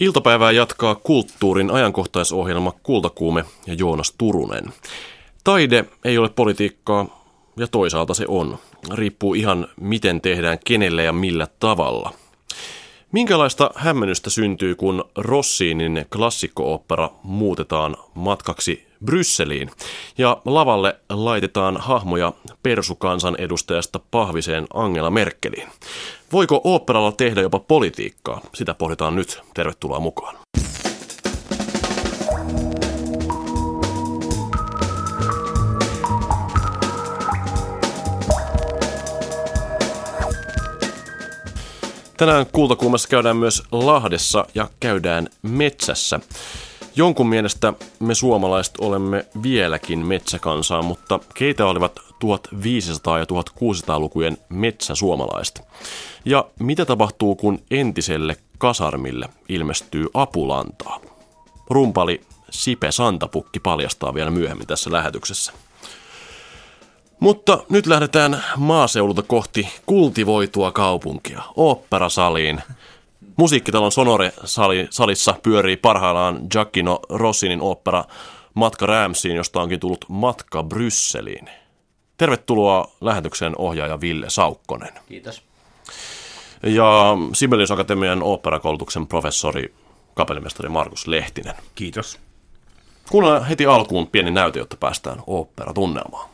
Iltapäivää jatkaa kulttuurin ajankohtaisohjelma Kultakuume ja Joonas Turunen. Taide ei ole politiikkaa ja toisaalta se on. Riippuu ihan miten tehdään kenelle ja millä tavalla. Minkälaista hämmennystä syntyy, kun Rossinin klassikko-opera muutetaan matkaksi Brysseliin ja lavalle laitetaan hahmoja persukansan edustajasta pahviseen Angela Merkeliin? Voiko oopperalla tehdä jopa politiikkaa? Sitä pohditaan nyt. Tervetuloa mukaan. Tänään kultakuumassa käydään myös Lahdessa ja käydään metsässä. Jonkun mielestä me suomalaiset olemme vieläkin metsäkansaa, mutta keitä olivat 1500- ja 1600-lukujen metsäsuomalaiset? Ja mitä tapahtuu, kun entiselle kasarmille ilmestyy apulantaa? Rumpali Sipe Santapukki paljastaa vielä myöhemmin tässä lähetyksessä. Mutta nyt lähdetään maaseudulta kohti kultivoitua kaupunkia, oopperasaliin. Musiikkitalon Sonore-salissa pyörii parhaillaan Giacchino Rossinin opera Matka Rämsiin, josta onkin tullut Matka Brysseliin. Tervetuloa lähetyksen ohjaaja Ville Saukkonen. Kiitos. Ja Sibelius Akatemian oopperakoulutuksen professori, kapellimestari Markus Lehtinen. Kiitos. Kuunnellaan heti alkuun pieni näyte, jotta päästään oopperatunnelmaan.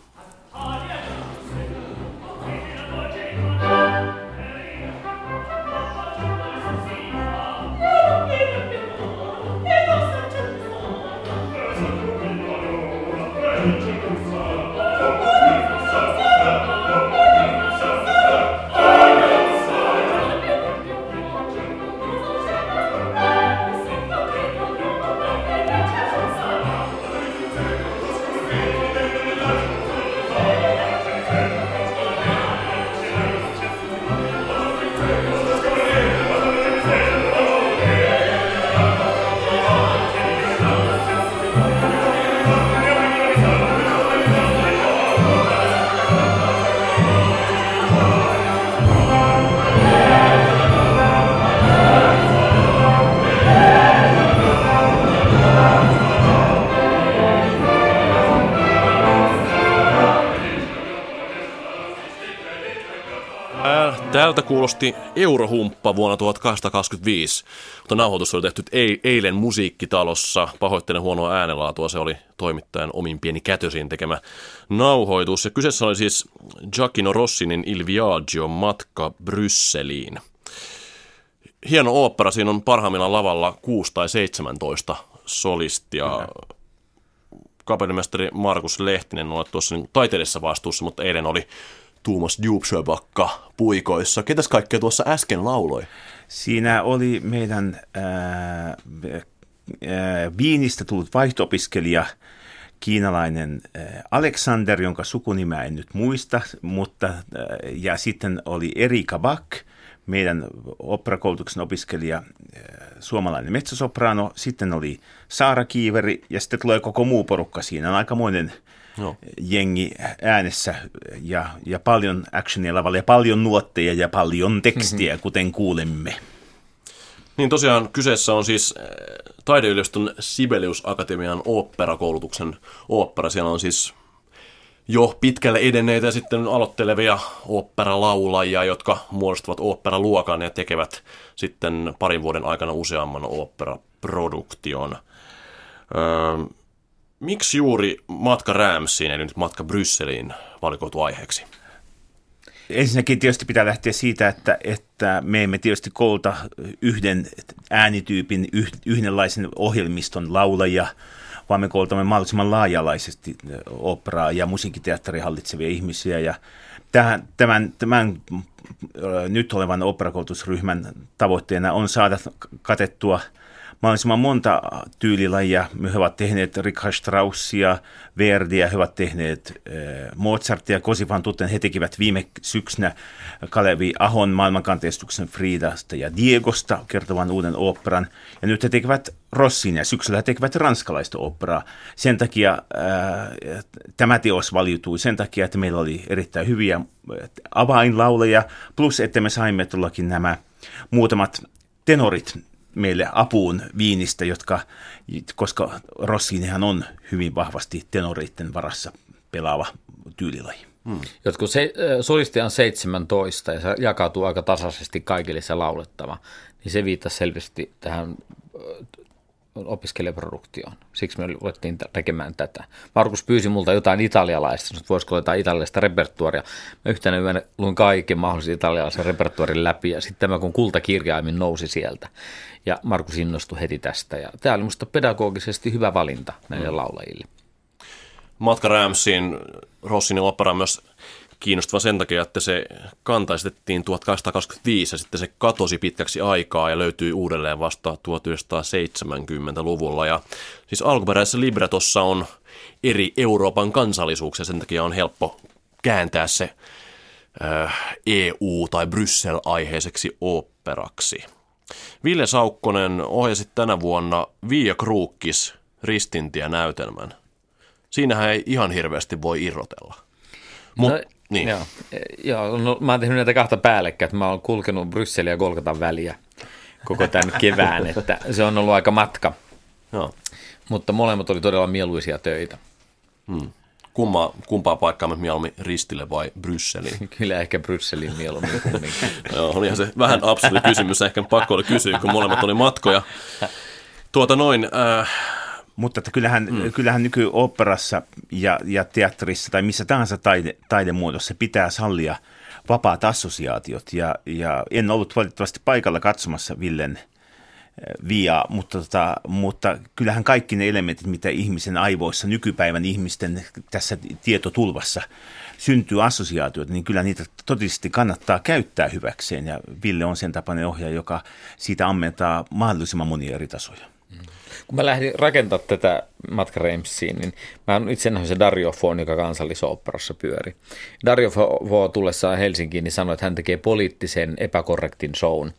Tältä kuulosti Eurohumppa vuonna 1825, mutta nauhoitus oli tehty eilen musiikkitalossa. Pahoittelen huonoa äänenlaatua, se oli toimittajan omin pieni kätösiin tekemä nauhoitus. Ja kyseessä oli siis Giacchino Rossinin Il Viaggio matka Brysseliin. Hieno opera, siinä on parhaimmillaan lavalla 6 tai 17 solistia. Kapellimestari Markus Lehtinen on tuossa niin taiteellisessa vastuussa, mutta eilen oli Tuomas Djupsjöbakka puikoissa. Ketäs kaikkea tuossa äsken lauloi? Siinä oli meidän ää, ää, Viinistä tullut vaihto-opiskelija, kiinalainen Alexander, jonka sukunimeä en nyt muista, mutta ja sitten oli Erika Back, meidän operakoulutuksen opiskelija, suomalainen metsäsoprano, sitten oli Saara Kiiveri ja sitten tulee koko muu porukka siinä. On aikamoinen no. jengi äänessä ja, ja paljon actionia lavalla ja paljon nuotteja ja paljon tekstiä, mm-hmm. kuten kuulemme. Niin tosiaan kyseessä on siis äh, taideyliopiston Sibelius Akatemian oopperakoulutuksen ooppera. Siellä on siis jo pitkälle edenneitä ja sitten aloittelevia oopperalaulajia, jotka muodostavat oopperaluokan ja tekevät sitten parin vuoden aikana useamman oopperaproduktion. Öö, Miksi juuri matka Rämsiin eli nyt matka Brysseliin valikoitu aiheeksi? Ensinnäkin tietysti pitää lähteä siitä, että, että me emme tietysti kouluta yhden äänityypin, yhdenlaisen ohjelmiston laulajia, vaan me koulutamme mahdollisimman laajalaisesti operaa ja musiikkiteatteria hallitsevia ihmisiä. Ja tämän, tämän, tämän nyt olevan operakoulutusryhmän tavoitteena on saada katettua – mahdollisimman monta tyylilajia. He ovat tehneet Richard Straussia, Verdiä, he ovat tehneet äh, Mozartia, Kosifan Tutten. He tekivät viime syksynä Kalevi Ahon maailmankanteistuksen Fridasta ja Diegosta kertovan uuden operan. Ja nyt he tekevät Rossin ja syksyllä he tekevät ranskalaista operaa. Sen takia äh, tämä teos valitui sen takia, että meillä oli erittäin hyviä avainlauleja, plus että me saimme tullakin nämä muutamat tenorit meille apuun viinistä, jotka, koska Rossinihan on hyvin vahvasti tenoreiden varassa pelaava tyylilaji. Hmm. Jotkut se, solisti on 17 ja se jakautuu aika tasaisesti kaikille se laulettava, niin se viittaa selvästi tähän opiskelijaproduktioon. Siksi me ruvettiin tekemään tätä. Markus pyysi multa jotain italialaista, että voisiko jotain italialaista repertuaria. Mä yhtenä yönä luin kaiken mahdollisen italialaisen repertuarin läpi ja sitten tämä kun kultakirjaimin nousi sieltä. Ja Markus innostui heti tästä ja tämä oli minusta pedagogisesti hyvä valinta näille mm. laulajille. Matka Ramsin Rossinin opera myös kiinnostava sen takia, että se kantaistettiin 1825 ja sitten se katosi pitkäksi aikaa ja löytyi uudelleen vasta 1970-luvulla. Ja siis alkuperäisessä libretossa on eri Euroopan kansallisuuksia, sen takia on helppo kääntää se äh, EU- tai Bryssel-aiheiseksi operaksi. Ville Saukkonen ohjasi tänä vuonna Via Kruukkis ristintiä-näytelmän. Siinähän ei ihan hirveästi voi irrotella. Mut, no, niin. Joo, joo no, mä oon tehnyt näitä kahta päällekkäin, että mä oon kulkenut Brysseliä ja Golgatan väliä koko tämän kevään, että se on ollut aika matka. Joo. Mutta molemmat oli todella mieluisia töitä. Hmm. Kumma, kumpaa paikkaa me mieluummin Ristille vai Brysseliin? Kyllä ehkä Brysseliin mieluummin kumminkin. Joo, olihan se vähän absurdi kysymys, ehkä pakko oli kysyä, kun molemmat oli matkoja. Tuota noin, äh, mutta että kyllähän, mm. kyllähän nykyoopperassa ja, ja teatterissa tai missä tahansa taide, taidemuodossa pitää sallia vapaat assosiaatiot. Ja, ja en ollut valitettavasti paikalla katsomassa Villen eh, via, mutta, tota, mutta kyllähän kaikki ne elementit, mitä ihmisen aivoissa, nykypäivän ihmisten tässä tietotulvassa syntyy assosiaatiot, niin kyllä niitä totisesti kannattaa käyttää hyväkseen. Ja Ville on sen tapainen ohjaaja, joka siitä ammentaa mahdollisimman monia eri tasoja. Kun mä lähdin rakentamaan tätä Matka Reimsiin, niin mä oon itse nähnyt se Dario Fon, joka kansallisoopperassa pyöri. Dario Fo tullessaan Helsinkiin niin sanoi, että hän tekee poliittisen epäkorrektin shown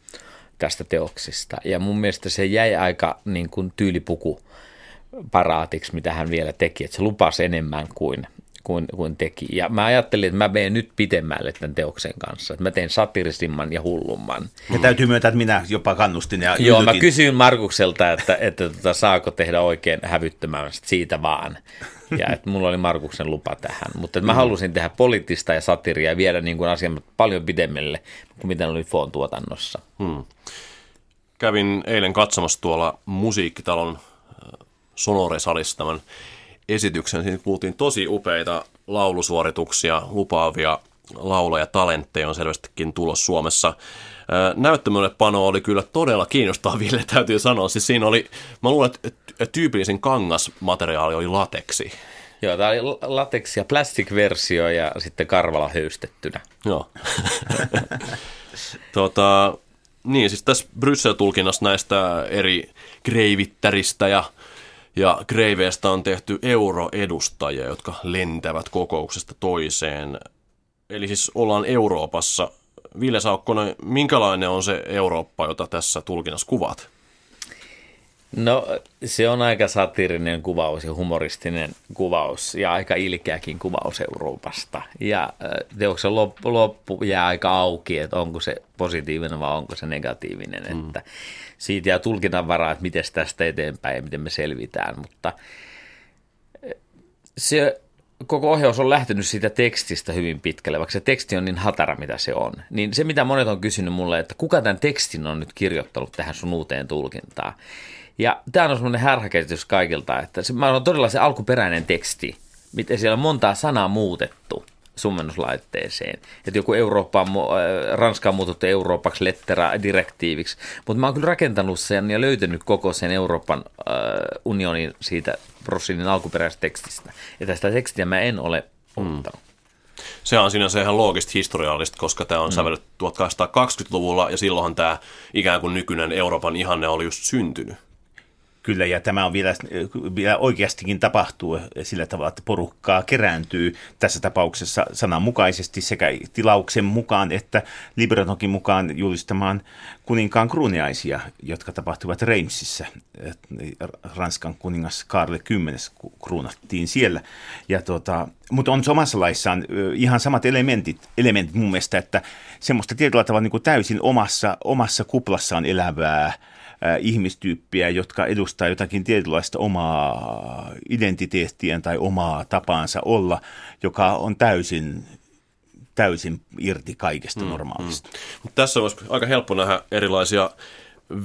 tästä teoksista. Ja mun mielestä se jäi aika niin kuin tyylipuku paraatiksi, mitä hän vielä teki. Että se lupasi enemmän kuin kuin, kuin teki. Ja mä ajattelin, että mä menen nyt pitemmälle tämän teoksen kanssa. Että mä teen satirisimman ja hullumman. Ja täytyy myöntää, että minä jopa kannustin ja Joo, mä kysyin Markukselta, että, että tota, saako tehdä oikein hävyttömästi siitä vaan. Ja että mulla oli Markuksen lupa tähän. Mutta että mä mm. halusin tehdä poliittista ja satiria ja viedä niin kuin asian paljon pidemmälle kuin mitä oli Foon tuotannossa. Hmm. Kävin eilen katsomassa tuolla musiikkitalon Sonore-salissa tämän esityksen. Siinä kuultiin tosi upeita laulusuorituksia, lupaavia lauloja, talentteja on selvästikin tulos Suomessa. Näyttämölle pano oli kyllä todella kiinnostava, Ville, täytyy sanoa. Siis siinä oli, mä luulen, että tyypillisin kangasmateriaali oli lateksi. Joo, tämä oli lateksi ja plastic-versio ja sitten karvala höystettynä. Joo. tota, niin, siis tässä Bryssel-tulkinnassa näistä eri kreivittäristä ja ja Greiveestä on tehty euroedustajia, jotka lentävät kokouksesta toiseen. Eli siis ollaan Euroopassa. Ville Saukkonen, minkälainen on se Eurooppa, jota tässä tulkinnassa kuvat? No se on aika satiirinen kuvaus ja humoristinen kuvaus ja aika ilkeäkin kuvaus Euroopasta. Ja teoksen loppu, loppu jää aika auki, että onko se positiivinen vai onko se negatiivinen. Mm. Että siitä jää tulkinnan varaa, että miten tästä eteenpäin ja miten me selvitään. Mutta se koko ohjaus on lähtenyt siitä tekstistä hyvin pitkälle, vaikka se teksti on niin hatara, mitä se on. Niin se, mitä monet on kysynyt mulle, että kuka tämän tekstin on nyt kirjoittanut tähän sun uuteen tulkintaan. Ja tämä on semmoinen härhäkäsitys kaikilta, että se, mä on todella se alkuperäinen teksti, miten siellä on montaa sanaa muutettu summennuslaitteeseen. Että joku Eurooppa äh, Ranska on muututtu Euroopaksi lettera direktiiviksi. Mutta mä oon kyllä rakentanut sen ja löytänyt koko sen Euroopan äh, unionin siitä Rossinin alkuperäisestä tekstistä. Ja tästä tekstiä mä en ole muuttanut. Mm. Se on sinänsä ihan loogista historiallista, koska tämä on mm. sävellyt 1820-luvulla ja silloinhan tämä ikään kuin nykyinen Euroopan ihanne oli just syntynyt. Kyllä, ja tämä on vielä, vielä oikeastikin tapahtuu sillä tavalla, että porukkaa kerääntyy tässä tapauksessa sananmukaisesti sekä tilauksen mukaan että Liberatokin mukaan julistamaan kuninkaan kruuniaisia, jotka tapahtuvat Reimsissä. Ranskan kuningas Karle X kruunattiin siellä. Ja tuota, mutta on omassa laissaan ihan samat elementit, elementit mun mielestä, että semmoista tietyllä tavalla niin kuin täysin omassa, omassa kuplassaan elävää ihmistyyppiä, jotka edustaa jotakin tietynlaista omaa identiteettiä tai omaa tapaansa olla, joka on täysin täysin irti kaikesta mm, normaalista. Mm. Tässä olisi aika helppo nähdä erilaisia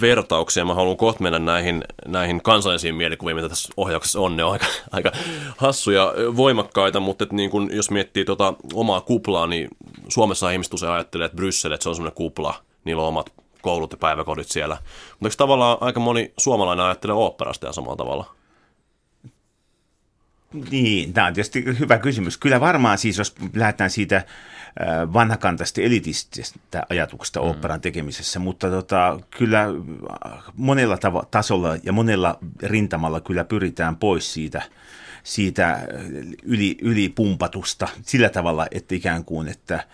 vertauksia. Mä haluan kohta mennä näihin, näihin kansallisiin mielikuviin, mitä tässä ohjauksessa on. Ne on aika, aika hassuja, voimakkaita, mutta että niin kun, jos miettii tota omaa kuplaa, niin Suomessa ihmiset usein ajattelee, että Bryssel, että se on semmoinen kupla, niillä on omat koulut ja päiväkodit siellä. Mutta eikö tavallaan aika moni suomalainen ajattelee oopperasta ja samalla tavalla? Niin, tämä on tietysti hyvä kysymys. Kyllä varmaan siis, jos lähdetään siitä vanhakantaista elitististä ajatuksesta mm. oopperan tekemisessä, mutta tota, kyllä monella tav- tasolla ja monella rintamalla kyllä pyritään pois siitä, siitä yli, ylipumpatusta sillä tavalla, että ikään kuin, että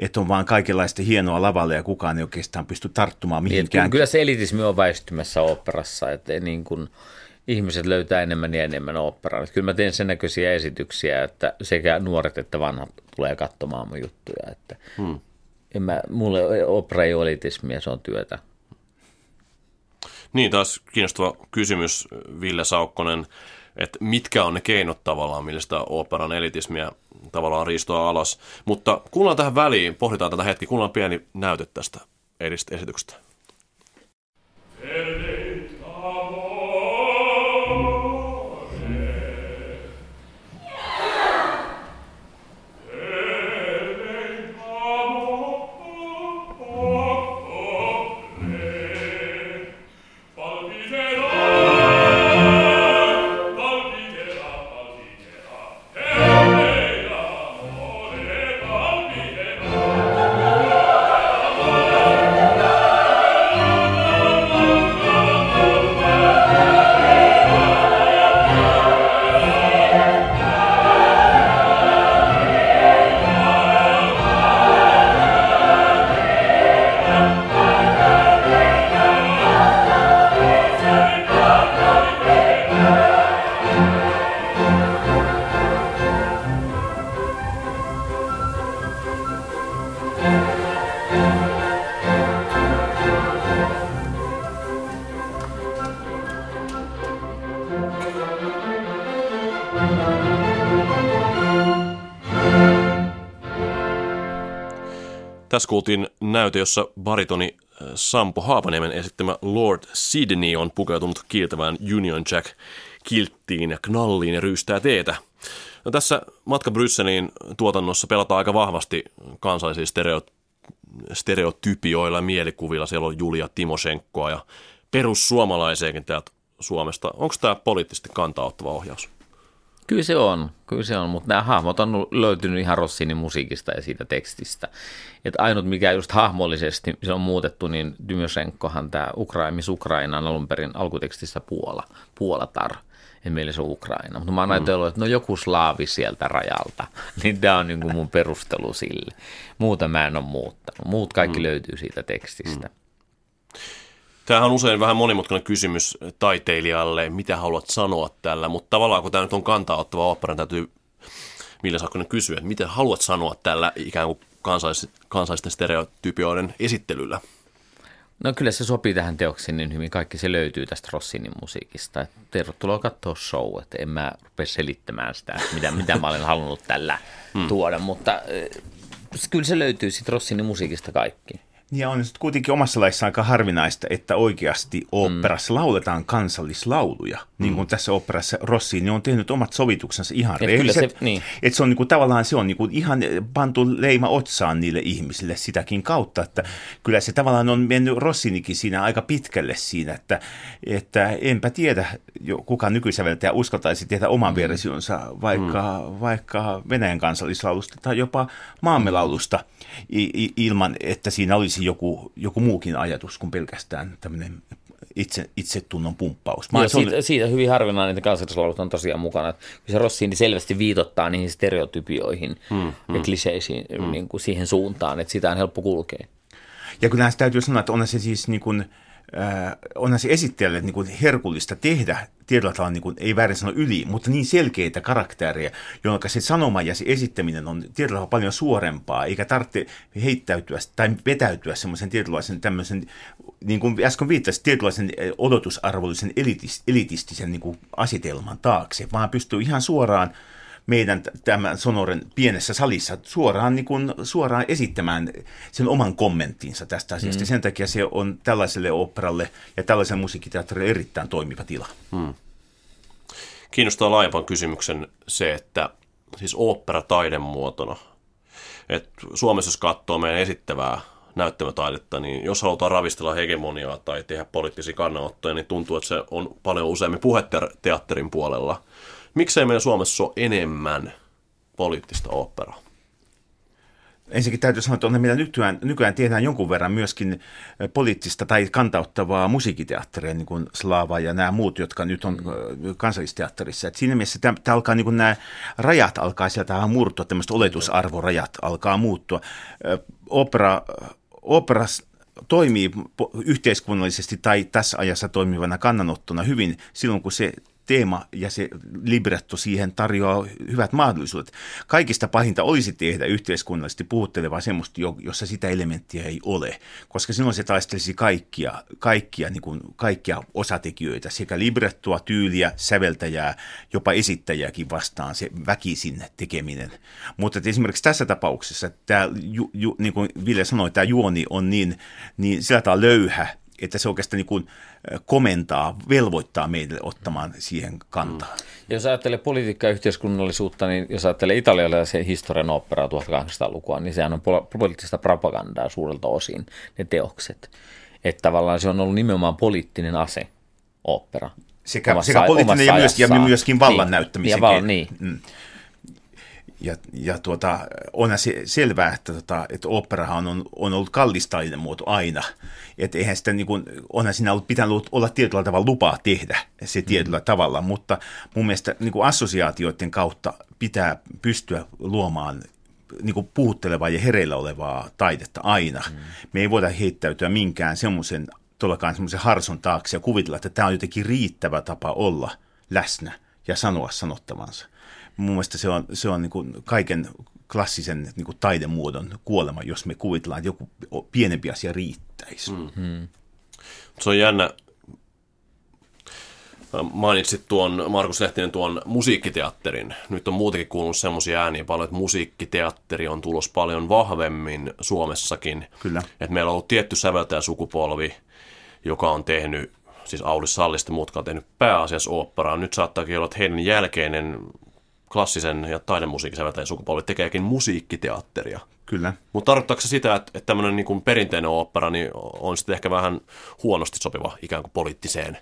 että on vaan kaikenlaista hienoa lavalle ja kukaan ei oikeastaan pysty tarttumaan niin, mihinkään. Kyllä se elitismi on väistymässä oopperassa, että niin kuin – ihmiset löytää enemmän ja enemmän oopperaa. Kyllä mä teen sen näköisiä esityksiä, että sekä nuoret että vanhat tulee katsomaan mun juttuja. Että hmm. en mä, mulle opera ei ole elitismiä, se on työtä. Niin, taas kiinnostava kysymys, Ville Saukkonen, että mitkä on ne keinot tavallaan, millä sitä operan elitismiä tavallaan riistoa alas. Mutta kuullaan tähän väliin, pohditaan tätä hetki, kuullaan pieni näyte tästä esityksestä. Tässä kuultiin näyte, jossa baritoni äh, Sampo Haapaniemen esittämä Lord Sydney on pukeutunut kiiltävään Union Jack kilttiin ja knalliin ja ryystää teetä. No, tässä Matka Brysseliin tuotannossa pelataan aika vahvasti kansallisia stereo, stereotypioilla mielikuvilla. Siellä on Julia Timoshenkoa ja perussuomalaisiakin täältä Suomesta. Onko tämä poliittisesti kantaa ohjaus? Kyllä se on, kyllä se on, mutta nämä hahmot on löytynyt ihan Rossinin musiikista ja siitä tekstistä. Et ainut mikä just hahmollisesti se on muutettu, niin Dymysenkohan tämä Ukraimis Ukrainan alun perin alkutekstissä Puola, Puolatar, ja meillä se on Ukraina. Mutta mä oon ajatellut, että no joku slaavi sieltä rajalta, niin tämä on niin kuin mun perustelu sille. Muuta mä en ole muuttanut. Muut kaikki mm. löytyy siitä tekstistä. Mm. Tämähän on usein vähän monimutkainen kysymys taiteilijalle, mitä haluat sanoa tällä, mutta tavallaan kun tämä nyt on kantaa ottava opera, niin täytyy Millä Saakkonen kysyä, että mitä haluat sanoa tällä ikään kuin kansallis- kansallisten stereotypioiden esittelyllä? No kyllä se sopii tähän teoksiin niin hyvin. Kaikki se löytyy tästä Rossinin musiikista. Tervetuloa katsoa show, että en mä rupea selittämään sitä, mitä, mitä mä olen halunnut tällä hmm. tuoda, mutta kyllä se löytyy sitten Rossinin musiikista kaikki. Ja on kuitenkin omassa laissa aika harvinaista, että oikeasti oopperassa mm. lauletaan kansallislauluja. Niin kuin mm. tässä oopperassa Rossini on tehnyt omat sovituksensa ihan Et rehelliset. Se, niin. Että se on niin kuin, tavallaan se on niin kuin ihan pantu leima otsaan niille ihmisille sitäkin kautta, että kyllä se tavallaan on mennyt Rossinikin siinä aika pitkälle siinä, että, että enpä tiedä, kuka nykysäveltäjä uskaltaisi tehdä oman mm. versionsa vaikka, mm. vaikka Venäjän kansallislaulusta tai jopa maamelaulusta ilman, että siinä olisi joku, joku muukin ajatus kuin pelkästään tämmöinen itse, itsetunnon pumppaus. Mä siitä, on... siitä hyvin harvinainen, että kansallislaulut on tosiaan mukana. Että se Rossini selvästi viitottaa niihin stereotypioihin hmm, ja hmm. kliseisiin hmm. Niin kuin siihen suuntaan, että sitä on helppo kulkea. Ja kyllähän se täytyy sanoa, että on se siis niin kuin, äh, onhan se esittäjälle niin kuin herkullista tehdä tietyllä tavalla, niin kuin, ei väärin sanoa yli, mutta niin selkeitä karaktereja, jolloin se sanoma ja se esittäminen on tietyllä tavalla paljon suorempaa, eikä tarvitse heittäytyä tai vetäytyä semmoisen tietynlaisen tämmöisen, niin kuin äsken viittasin, tietynlaisen odotusarvollisen elitis, elitistisen niin kuin asetelman taakse, vaan pystyy ihan suoraan meidän tämän Sonoren pienessä salissa suoraan, niin kuin, suoraan esittämään sen oman kommenttinsa tästä asiasta. Mm. Sen takia se on tällaiselle operalle ja tällaiselle musiikkiteatterille erittäin toimiva tila. Mm. Kiinnostaa laajempan kysymyksen se, että siis opera taidemuotona, että Suomessa jos katsoo meidän esittävää näyttämötaidetta, niin jos halutaan ravistella hegemoniaa tai tehdä poliittisia kannanottoja, niin tuntuu, että se on paljon useammin puheteatterin puolella – Miksei meidän Suomessa ole enemmän poliittista operaa? Ensinnäkin täytyy sanoa, että mitä nykyään, nykyään tehdään jonkun verran myöskin poliittista tai kantauttavaa musiikkiteatteria, niin kuin Slava ja nämä muut, jotka nyt on kansallisteatterissa. Et siinä mielessä tämä, tämä alkaa, niin kuin nämä rajat alkaa sieltä murtua, tämmöiset oletusarvorajat alkaa muuttua. Opera, opera toimii yhteiskunnallisesti tai tässä ajassa toimivana kannanottona hyvin silloin, kun se teema ja se libretto siihen tarjoaa hyvät mahdollisuudet. Kaikista pahinta olisi tehdä yhteiskunnallisesti puhuttelevaa semmoista, jossa sitä elementtiä ei ole, koska silloin se taistelisi kaikkia, kaikkia, niin kuin, kaikkia osatekijöitä, sekä librettoa, tyyliä, säveltäjää, jopa esittäjääkin vastaan se väkisin tekeminen. Mutta esimerkiksi tässä tapauksessa, tämä, ju, ju, niin kuin Ville sanoi, tämä juoni on niin, niin sillä tavalla löyhä, että se oikeastaan niin kuin komentaa, velvoittaa meille ottamaan siihen kantaa. Mm. Jos ajattelee politiikkaa ja yhteiskunnallisuutta, niin jos ajattelee italialaisen historian operaa 1800-lukua, niin sehän on poliittista propagandaa suurelta osin ne teokset. Että tavallaan se on ollut nimenomaan poliittinen ase, opera. Sekä, omassa, sekä poliittinen ja myöskin, ja myöskin vallan niin, näyttämisen. Ja niin. Mm ja, ja tuota, onhan se selvää, että, tuota, että operahan on, on ollut kallis taidemuoto aina. Että eihän sitä, niin kuin, onhan siinä ollut, pitänyt olla tietyllä tavalla lupaa tehdä se tietyllä mm. tavalla, mutta mun mielestä niin kuin assosiaatioiden kautta pitää pystyä luomaan niin kuin puhuttelevaa ja hereillä olevaa taidetta aina. Mm. Me ei voida heittäytyä minkään semmoisen tuollakaan semmoisen harson taakse ja kuvitella, että tämä on jotenkin riittävä tapa olla läsnä ja sanoa sanottavansa mun mielestä se on, se on niin kuin kaiken klassisen niin kuin taidemuodon kuolema, jos me kuvitellaan, että joku pienempi asia riittäisi. Mm-hmm. Se on jännä. Mainitsit tuon, Markus Lehtinen, tuon musiikkiteatterin. Nyt on muutenkin kuulunut semmoisia ääniä paljon, että musiikkiteatteri on tulos paljon vahvemmin Suomessakin. Kyllä. Että meillä on ollut tietty säveltäjäsukupolvi, joka on tehnyt, siis Auli Sallista muut, on tehnyt pääasiassa oopperaa. Nyt saattaakin olla, että heidän jälkeinen klassisen ja taidemusiikin säveltäjän sukupolvi tekeekin musiikkiteatteria. Kyllä. Mutta tarkoittaako se sitä, että, että tämmöinen niin perinteinen opera niin on sitten ehkä vähän huonosti sopiva ikään kuin poliittiseen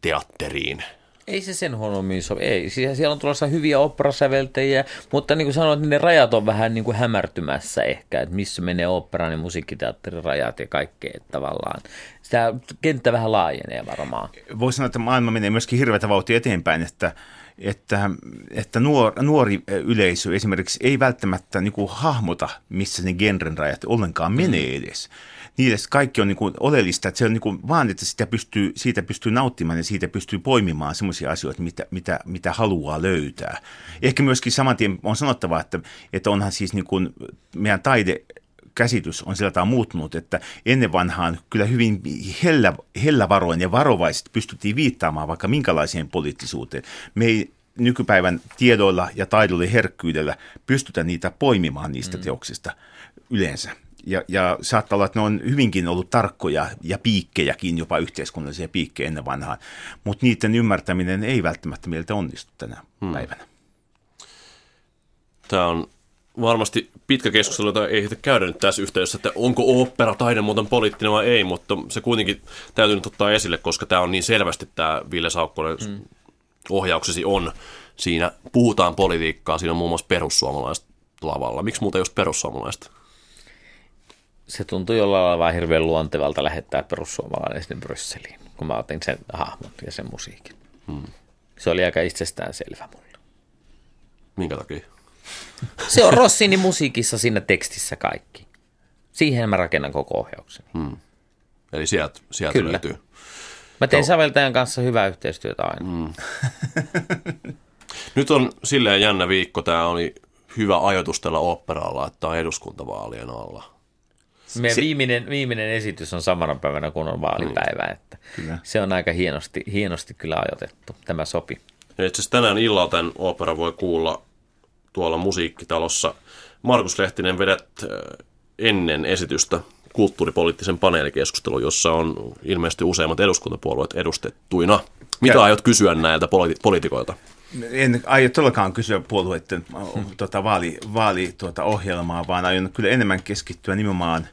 teatteriin? Ei se sen huonommin sovi. Ei, siis siellä on tulossa hyviä operasäveltäjiä, mutta niin kuin sanoit, niin ne rajat on vähän niin kuin hämärtymässä ehkä, että missä menee operan ja musiikkiteatterin rajat ja kaikkea tavallaan. Sitä kenttä vähän laajenee varmaan. Voisi sanoa, että maailma menee myöskin hirveätä vauhtia eteenpäin, että että, että nuor, nuori yleisö esimerkiksi ei välttämättä niin kuin hahmota, missä ne genren rajat ollenkaan mm. menee edes. Niille kaikki on niin kuin oleellista, että se on niin kuin vaan, että sitä pystyy, siitä pystyy nauttimaan ja siitä pystyy poimimaan sellaisia asioita, mitä, mitä, mitä haluaa löytää. Ehkä myöskin saman tien on sanottava, että, että onhan siis niin kuin meidän taide käsitys on sillä tavalla muuttunut, että ennen vanhaan kyllä hyvin hellä, hellävaroin ja varovaisesti pystyttiin viittaamaan vaikka minkälaiseen poliittisuuteen. Me ei nykypäivän tiedoilla ja taidolla ja herkkyydellä pystytä niitä poimimaan niistä mm. teoksista yleensä. Ja, ja saattaa olla, että ne on hyvinkin ollut tarkkoja ja piikkejäkin, jopa yhteiskunnallisia piikkejä ennen vanhaan, mutta niiden ymmärtäminen ei välttämättä meiltä onnistu tänä hmm. päivänä. Tämä on varmasti pitkä keskustelu, jota ei ehitä käydä nyt tässä yhteydessä, että onko opera taidemuoton poliittinen vai ei, mutta se kuitenkin täytyy nyt ottaa esille, koska tämä on niin selvästi tämä Ville Saukkonen mm. ohjauksesi on. Siinä puhutaan politiikkaa, siinä on muun muassa perussuomalaiset lavalla. Miksi muuta just perussuomalaiset? Se tuntui jollain lailla vähän hirveän luontevalta lähettää perussuomalainen sinne Brysseliin, kun mä otin sen hahmot ja sen musiikin. Hmm. Se oli aika itsestään selvä mulle. Minkä takia? Se on Rossini musiikissa siinä tekstissä kaikki. Siihen mä rakennan koko ohjauksen. Hmm. Eli sieltä, sieltä Kyllä. löytyy. Mä tein säveltäjän kanssa hyvää yhteistyötä aina. Mm. Nyt on silleen jännä viikko. Tämä oli hyvä ajoitus tällä oopperalla, että on eduskuntavaalien alla. Meidän se... viimeinen, viimeinen esitys on samana päivänä, kun on vaalipäivä. Niin. Että Kyllä. Se on aika hienosti, hienosti kyllä ajoitettu. Tämä sopi. Ja itse asiassa tänään illalla tämän opera voi kuulla tuolla musiikkitalossa. Markus Lehtinen vedät ennen esitystä kulttuuripoliittisen paneelikeskustelun, jossa on ilmeisesti useimmat eduskuntapuolueet edustettuina. Mitä aiot kysyä näiltä politi- poliitikoilta? En aio todellakaan kysyä puolueiden tuota, vaali, vaali tuota, ohjelmaa, vaan aion kyllä enemmän keskittyä nimenomaan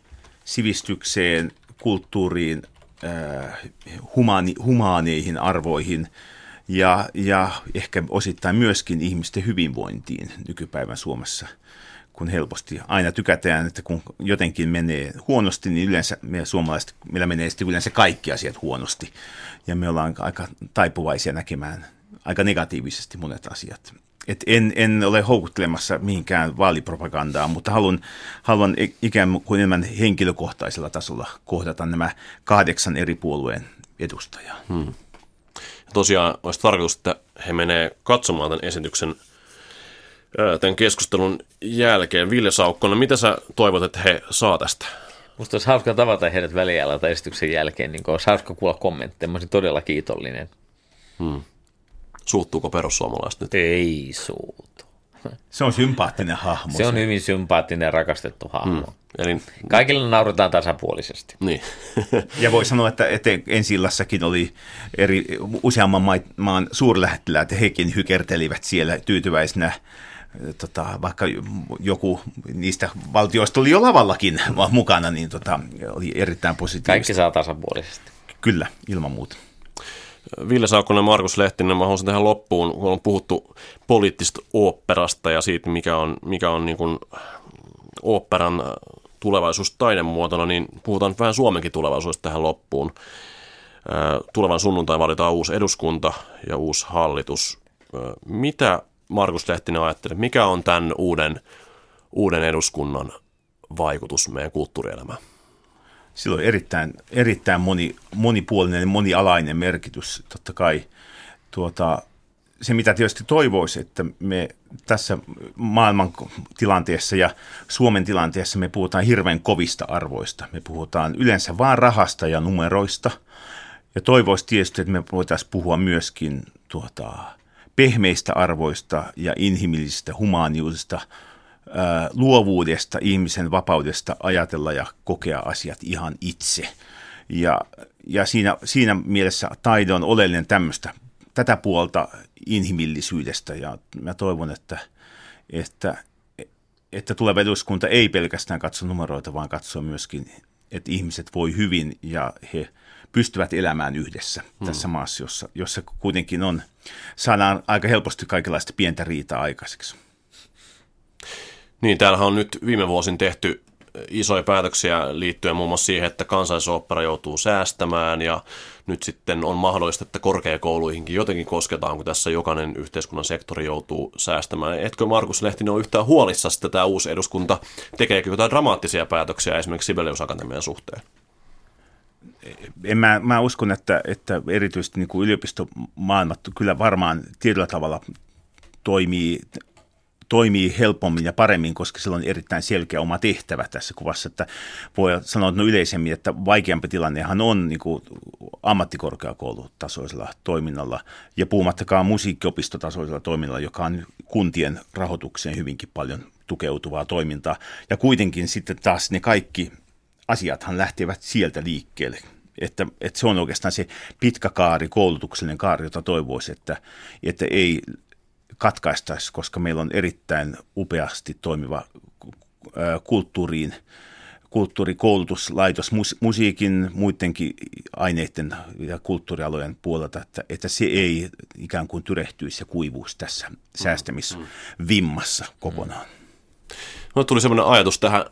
sivistykseen, kulttuuriin, äh, humaani, humaaneihin arvoihin ja, ja ehkä osittain myöskin ihmisten hyvinvointiin nykypäivän Suomessa kun helposti aina tykätään, että kun jotenkin menee huonosti, niin yleensä me suomalaiset, meillä menee sitten yleensä kaikki asiat huonosti. Ja me ollaan aika taipuvaisia näkemään aika negatiivisesti monet asiat. Et en, en ole houkuttelemassa mihinkään vaalipropagandaan, mutta haluan, haluan ikään kuin enemmän henkilökohtaisella tasolla kohdata nämä kahdeksan eri puolueen edustajaa. Hmm. Tosiaan olisi tarkoitus, että he menee katsomaan tämän esityksen tämän keskustelun jälkeen. Ville Saukkonen, mitä sä toivot, että he saa tästä? Musta olisi hauska tavata heidät väliajalla tai esityksen jälkeen, niin olisi hauska kuulla kommentteja. Mä olisin todella kiitollinen. Suuttuuko perussuomalaiset nyt? Ei suutu. Se on sympaattinen hahmo. Se on hyvin sympaattinen ja rakastettu hahmo. Mm. Eli, Kaikille nauretaan tasapuolisesti. niin. Ja voi sanoa, että, että ensi illassakin oli eri, useamman mai- maan suurlähettiläät, hekin hykertelivät siellä tyytyväisenä, tota, vaikka joku niistä valtioista oli jo lavallakin mukana, niin tota, oli erittäin positiivista. Kaikki saa tasapuolisesti. Kyllä, ilman muuta. Ville Saukkonen ja Markus Lehtinen, mä haluaisin tähän loppuun, kun on puhuttu poliittisesta oopperasta ja siitä, mikä on, mikä on niin kuin oopperan tulevaisuus taidemuotona, niin puhutaan vähän Suomenkin tulevaisuudesta tähän loppuun. Ää, Tulevan sunnuntai valitaan uusi eduskunta ja uusi hallitus. Mitä Markus Lehtinen ajattelee, mikä on tämän uuden, uuden eduskunnan vaikutus meidän kulttuurielämään? Sillä on erittäin, erittäin moni, monipuolinen ja monialainen merkitys totta kai. Tuota, se, mitä tietysti toivoisi, että me tässä maailman tilanteessa ja Suomen tilanteessa me puhutaan hirveän kovista arvoista. Me puhutaan yleensä vain rahasta ja numeroista. Ja toivoisi tietysti, että me voitaisiin puhua myöskin tuota, pehmeistä arvoista ja inhimillisistä humaaniudesta, luovuudesta, ihmisen vapaudesta ajatella ja kokea asiat ihan itse. Ja, ja siinä, siinä mielessä taide on oleellinen tämmöistä, tätä puolta inhimillisyydestä ja mä toivon, että, että, että tuleva eduskunta ei pelkästään katso numeroita, vaan katsoo myöskin, että ihmiset voi hyvin ja he pystyvät elämään yhdessä hmm. tässä maassa, jossa, jossa kuitenkin on, saadaan aika helposti kaikenlaista pientä riitaa aikaiseksi. Niin, täällähän on nyt viime vuosin tehty isoja päätöksiä liittyen muun muassa siihen, että kansallisooppera joutuu säästämään ja nyt sitten on mahdollista, että korkeakouluihinkin jotenkin kosketaan, kun tässä jokainen yhteiskunnan sektori joutuu säästämään. Etkö Markus Lehtinen ole yhtään huolissasi, että tämä uusi eduskunta tekeekö jotain dramaattisia päätöksiä esimerkiksi Sibelius Akatemian suhteen? En mä, mä uskon, että, että erityisesti niin kuin yliopistomaailmat kyllä varmaan tietyllä tavalla toimii toimii helpommin ja paremmin, koska sillä on erittäin selkeä oma tehtävä tässä kuvassa. Että voi sanoa no yleisemmin, että vaikeampi tilannehan on niin kuin ammattikorkeakoulutasoisella toiminnalla ja puhumattakaan musiikkiopistotasoisella toiminnalla, joka on kuntien rahoitukseen hyvinkin paljon tukeutuvaa toimintaa. Ja kuitenkin sitten taas ne kaikki asiathan lähtevät sieltä liikkeelle. Että, että se on oikeastaan se pitkä kaari, koulutuksellinen kaari, jota toivoisi, että, että ei katkaistaisi, koska meillä on erittäin upeasti toimiva kulttuuriin, kulttuurikoulutuslaitos musiikin, muidenkin aineiden ja kulttuurialojen puolelta, että, että se ei ikään kuin tyrehtyisi ja kuivuisi tässä säästämisvimmassa kokonaan. No, tuli sellainen ajatus tähän,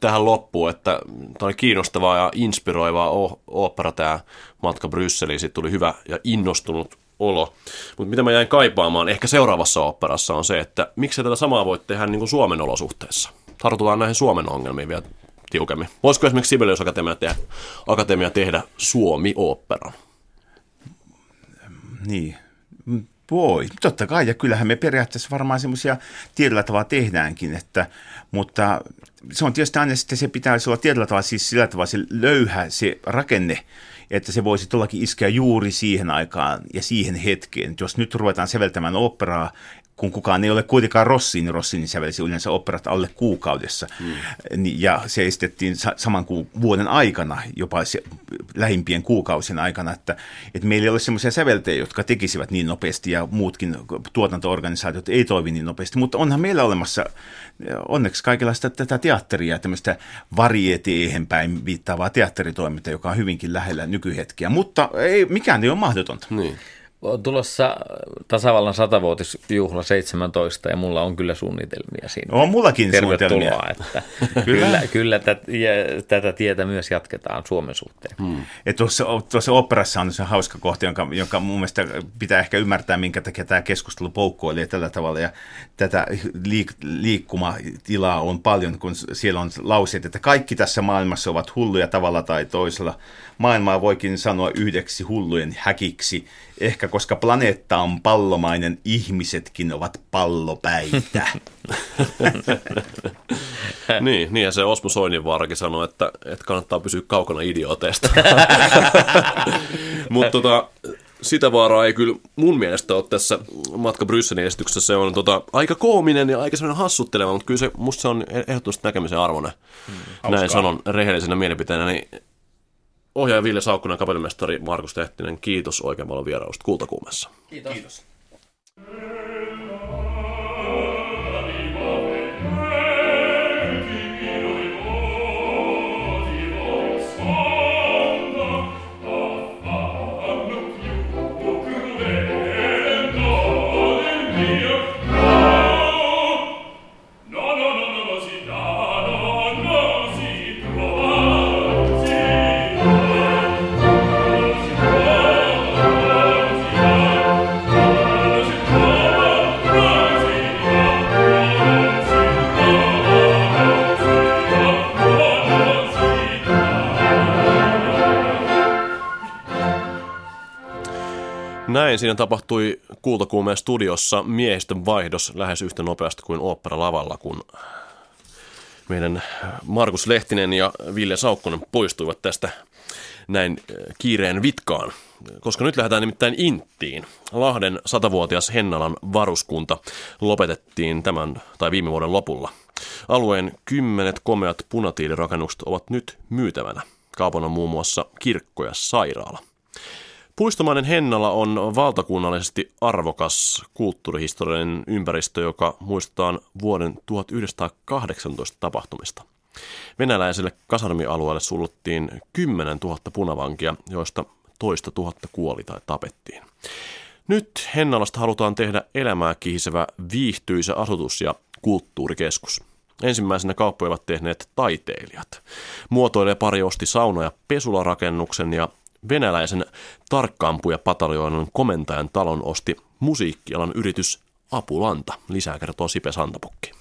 tähän loppuun, että tämä oli kiinnostavaa ja inspiroivaa opera tämä matka Brysseliin. Siitä tuli hyvä ja innostunut olo. Mutta mitä mä jäin kaipaamaan ehkä seuraavassa operassa on se, että miksi tätä samaa voi tehdä niin kuin Suomen olosuhteissa. Tartutaan näihin Suomen ongelmiin vielä tiukemmin. Voisiko esimerkiksi Sibelius Akatemia tehdä, Akatemia tehdä Suomi-oopperan? Niin, voi, totta kai, ja kyllähän me periaatteessa varmaan semmoisia tietyllä tavalla tehdäänkin, että, mutta se on tietysti aina sitten se pitää olla tietyllä tavalla siis sillä tavalla se löyhä se rakenne, että se voisi tuollakin iskeä juuri siihen aikaan ja siihen hetkeen. Jos nyt ruvetaan säveltämään operaa kun kukaan ei ole kuitenkaan Rossini, niin Rossini sävelsi yleensä operat alle kuukaudessa. Mm. Ja se estettiin saman kuin vuoden aikana, jopa se, lähimpien kuukausien aikana, että, että meillä ei ole sellaisia säveltäjiä, jotka tekisivät niin nopeasti ja muutkin tuotantoorganisaatiot ei toimi niin nopeasti. Mutta onhan meillä olemassa onneksi kaikenlaista tätä teatteria, tämmöistä varieteehen päin viittaavaa teatteritoimintaa, joka on hyvinkin lähellä nykyhetkiä. Mutta ei, mikään ei ole mahdotonta. Niin on tulossa tasavallan satavuotisjuhla 17 ja mulla on kyllä suunnitelmia siinä. On mullakin suunnitelmia. Että kyllä, kyllä tätä, tätä tietä myös jatketaan Suomen suhteen. Hmm. Et tuossa, tuossa operassa on se hauska kohta, jonka, jonka mun mielestä pitää ehkä ymmärtää, minkä takia tämä keskustelu poukkoilee tällä tavalla. Ja tätä liik- liikkumatilaa on paljon, kun siellä on lauseet, että kaikki tässä maailmassa ovat hulluja tavalla tai toisella. Maailmaa voikin sanoa yhdeksi hullujen häkiksi, ehkä koska planeetta on pallomainen, ihmisetkin ovat pallopäitä. niin, niin, ja se Osmo Soininvaarakin sanoi, että, että kannattaa pysyä kaukana idiooteista. Mutta tota, sitä vaaraa ei kyllä mun mielestä ole tässä Matka Brysselin esityksessä. Se on tota, aika koominen ja aika sellainen hassutteleva, mutta kyllä se, musta se on ehdottomasti näkemisen arvoinen. Hmm, Näin sanon rehellisenä mielipiteenä. Niin ohjaaja Ville Saukkonen ja kapellimestari Markus Tehtinen, kiitos oikein paljon vierailusta Kultakuumessa. Kiitos. kiitos. Näin siinä tapahtui Kultakuumeen studiossa miehistön vaihdos lähes yhtä nopeasti kuin opera lavalla, kun meidän Markus Lehtinen ja Ville Saukkonen poistuivat tästä näin äh, kiireen vitkaan. Koska nyt lähdetään nimittäin Inttiin. Lahden satavuotias Hennalan varuskunta lopetettiin tämän tai viime vuoden lopulla. Alueen kymmenet komeat punatiilirakennukset ovat nyt myytävänä. Kaupan on muun muassa kirkko ja sairaala. Puistomainen Hennala on valtakunnallisesti arvokas kulttuurihistoriallinen ympäristö, joka muistetaan vuoden 1918 tapahtumista. Venäläiselle kasarmialueelle sulluttiin 10 000 punavankia, joista toista tuhatta kuoli tai tapettiin. Nyt Hennalasta halutaan tehdä elämää kihisevä viihtyisä asutus- ja kulttuurikeskus. Ensimmäisenä kauppoja ovat tehneet taiteilijat. Muotoilija pari osti sauna- ja pesularakennuksen ja venäläisen tarkkaampuja pataljoonan komentajan talon osti musiikkialan yritys Apulanta. Lisää kertoo Sipe Santapukki.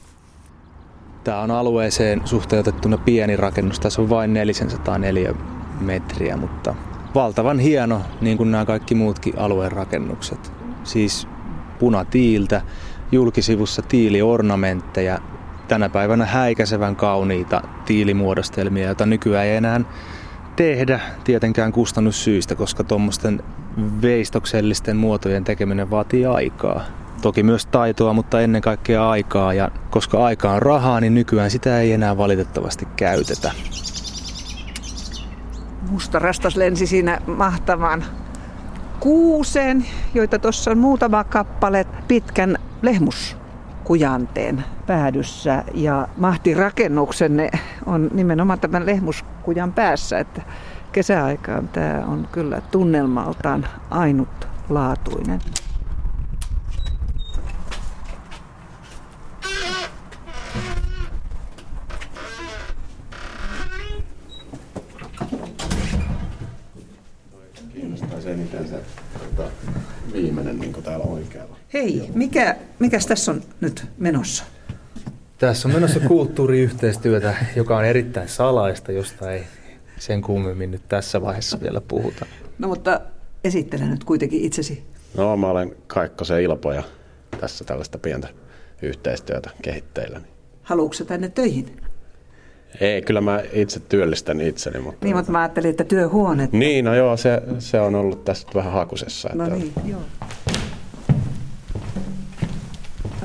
Tämä on alueeseen suhteutettuna pieni rakennus. Tässä on vain 404 metriä, mutta valtavan hieno, niin kuin nämä kaikki muutkin alueen rakennukset. Siis punatiiltä, julkisivussa tiiliornamentteja, tänä päivänä häikäisevän kauniita tiilimuodostelmia, joita nykyään ei enää tehdä tietenkään kustannussyistä, koska tuommoisten veistoksellisten muotojen tekeminen vaatii aikaa. Toki myös taitoa, mutta ennen kaikkea aikaa. Ja koska aika on rahaa, niin nykyään sitä ei enää valitettavasti käytetä. Musta rastas lensi siinä mahtavan kuuseen, joita tuossa on muutama kappale pitkän lehmus kujanteen päädyssä ja mahtirakennuksen on nimenomaan tämän lehmuskujan päässä, että kesäaikaan tämä on kyllä tunnelmaltaan ainutlaatuinen. Kiinnostaa se, miten se viimeinen niin täällä oikealla. Hei, mikä, mikäs tässä on nyt menossa? Tässä on menossa kulttuuriyhteistyötä, joka on erittäin salaista, josta ei sen kummemmin nyt tässä vaiheessa vielä puhuta. No mutta esittele nyt kuitenkin itsesi. No mä olen Kaikkosen Ilpo ja tässä tällaista pientä yhteistyötä kehitteillä. Haluatko tänne töihin? Ei, kyllä mä itse työllistän itseni. Mutta Niin, mutta mä ajattelin, että työhuone. Niin, no joo, se, se on ollut tästä vähän hakusessa. No että niin, joo.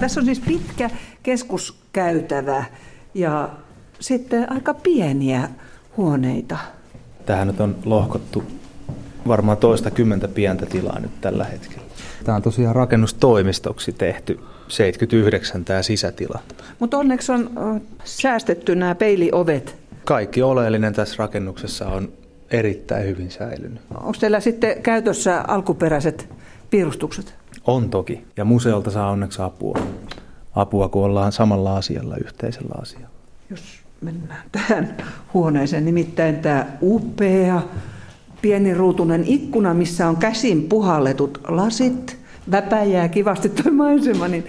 Tässä on siis pitkä keskuskäytävä ja sitten aika pieniä huoneita. Tähän nyt on lohkottu varmaan toista kymmentä pientä tilaa nyt tällä hetkellä. Tämä on tosiaan rakennustoimistoksi tehty 79 tämä sisätila. Mutta onneksi on säästetty nämä peiliovet. Kaikki oleellinen tässä rakennuksessa on erittäin hyvin säilynyt. Onko teillä sitten käytössä alkuperäiset piirustukset? On toki. Ja museolta saa onneksi apua. Apua, kun ollaan samalla asialla, yhteisellä asialla. Jos mennään tähän huoneeseen, nimittäin tämä upea pieniruutunen ikkuna, missä on käsin puhalletut lasit, väpäjää kivasti tuo maisema, niin,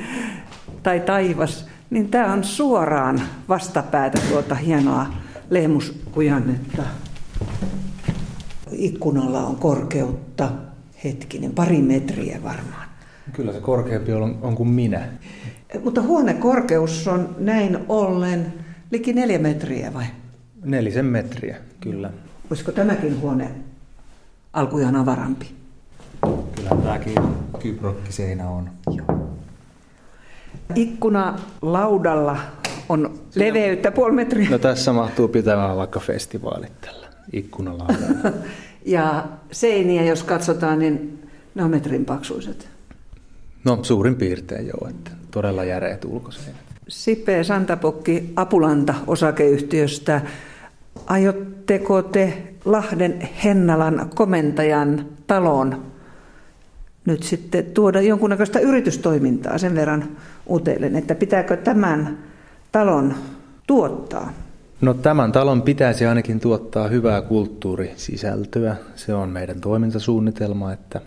tai taivas, niin tämä on suoraan vastapäätä tuota hienoa lehmuskujannetta. Ikkunalla on korkeutta, hetkinen, pari metriä varmaan. Kyllä se korkeampi on, on kuin minä. Mutta huonekorkeus on näin ollen liki neljä metriä vai? Nelisen metriä, kyllä. Olisiko tämäkin huone alkujaan avarampi? Kyllä tämäkin kyprokkiseinä on. Ikkuna laudalla on leveyttä puoli metriä. No tässä mahtuu pitämään vaikka festivaalit tällä ikkunalla. Ja seiniä, jos katsotaan, niin ne on metrin paksuiset. No suurin piirtein joo, että todella järeät ulkoseinät. Sipe Santapokki Apulanta osakeyhtiöstä. Aiotteko te Lahden Hennalan komentajan taloon nyt sitten tuoda jonkunnäköistä yritystoimintaa sen verran utelen, että pitääkö tämän talon tuottaa? No tämän talon pitäisi ainakin tuottaa hyvää kulttuurisisältöä. Se on meidän toimintasuunnitelma, että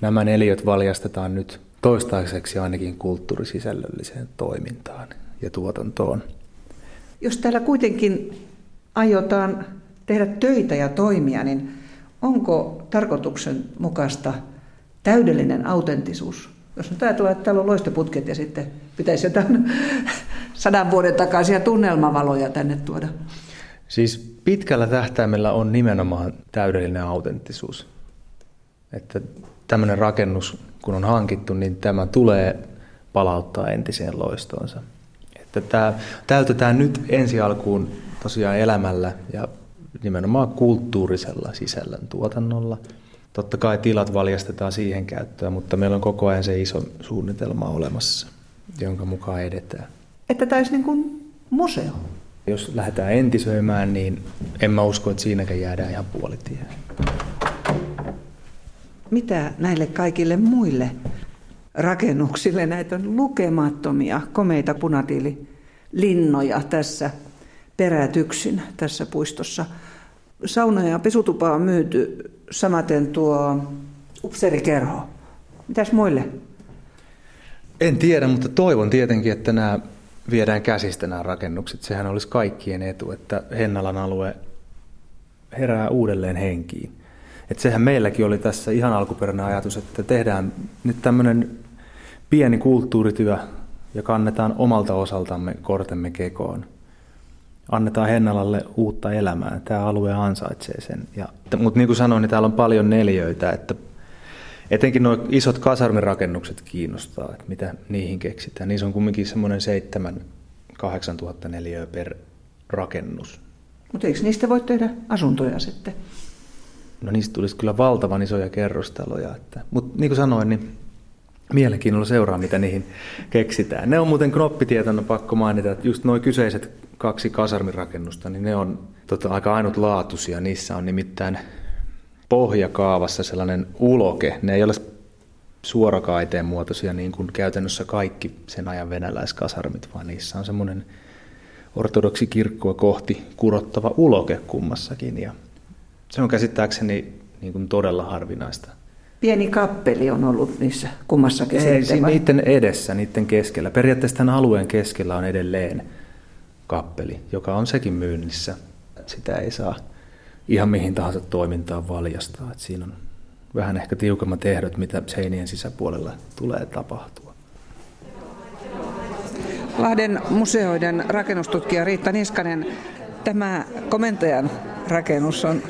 nämä neliöt valjastetaan nyt toistaiseksi ainakin kulttuurisisällölliseen toimintaan ja tuotantoon. Jos täällä kuitenkin aiotaan tehdä töitä ja toimia, niin onko tarkoituksen mukaista täydellinen autenttisuus? Jos nyt ajatellaan, että täällä on loistoputket ja sitten pitäisi jotain sadan vuoden takaisia tunnelmavaloja tänne tuoda. Siis pitkällä tähtäimellä on nimenomaan täydellinen autenttisuus. Että tämmöinen rakennus, kun on hankittu, niin tämä tulee palauttaa entiseen loistoonsa. Että tämä täytetään nyt ensi alkuun tosiaan elämällä ja nimenomaan kulttuurisella sisällön tuotannolla. Totta kai tilat valjastetaan siihen käyttöön, mutta meillä on koko ajan se iso suunnitelma olemassa, jonka mukaan edetään. Että tämä olisi niin kuin museo. Jos lähdetään entisöimään, niin en mä usko, että siinäkään jäädään ihan puolitiehen. Mitä näille kaikille muille rakennuksille? Näitä on lukemattomia komeita punatiililinnoja tässä perätyksin tässä puistossa. Sauna ja pesutupa on myyty, samaten tuo upserikerho. Mitäs muille? En tiedä, mutta toivon tietenkin, että nämä viedään käsistä nämä rakennukset. Sehän olisi kaikkien etu, että Hennalan alue herää uudelleen henkiin. Että sehän meilläkin oli tässä ihan alkuperäinen ajatus, että tehdään nyt tämmöinen pieni kulttuurityö ja kannetaan omalta osaltamme kortemme kekoon. Annetaan Hennalalle uutta elämää. Tämä alue ansaitsee sen. Ja, mutta niin kuin sanoin, niin täällä on paljon neljöitä, että etenkin nuo isot kasarmirakennukset kiinnostaa, että mitä niihin keksitään. Niissä on kumminkin semmoinen 7-8 tuhatta neliöä per rakennus. Mutta eikö niistä voi tehdä asuntoja sitten? No niistä tulisi kyllä valtavan isoja kerrostaloja. Mutta niin kuin sanoin, niin mielenkiinnolla seuraa, mitä niihin keksitään. Ne on muuten knoppitietona pakko mainita, että just nuo kyseiset kaksi kasarmirakennusta, niin ne on tota, aika ainutlaatuisia. Niissä on nimittäin pohjakaavassa sellainen uloke. Ne ei ole suorakaiteen muotoisia niin kuin käytännössä kaikki sen ajan venäläiskasarmit, vaan niissä on semmoinen ortodoksi kirkkoa kohti kurottava uloke kummassakin. Ja se on käsittääkseni niin kuin todella harvinaista Pieni kappeli on ollut niissä kummassakin Ei, sitten, vai? niiden edessä, niiden keskellä. Periaatteessa tämän alueen keskellä on edelleen kappeli, joka on sekin myynnissä. Sitä ei saa ihan mihin tahansa toimintaan valjastaa. Et siinä on vähän ehkä tiukemmat ehdot, mitä seinien sisäpuolella tulee tapahtua. Lahden museoiden rakennustutkija Riitta Niskanen, tämä komentajan rakennus on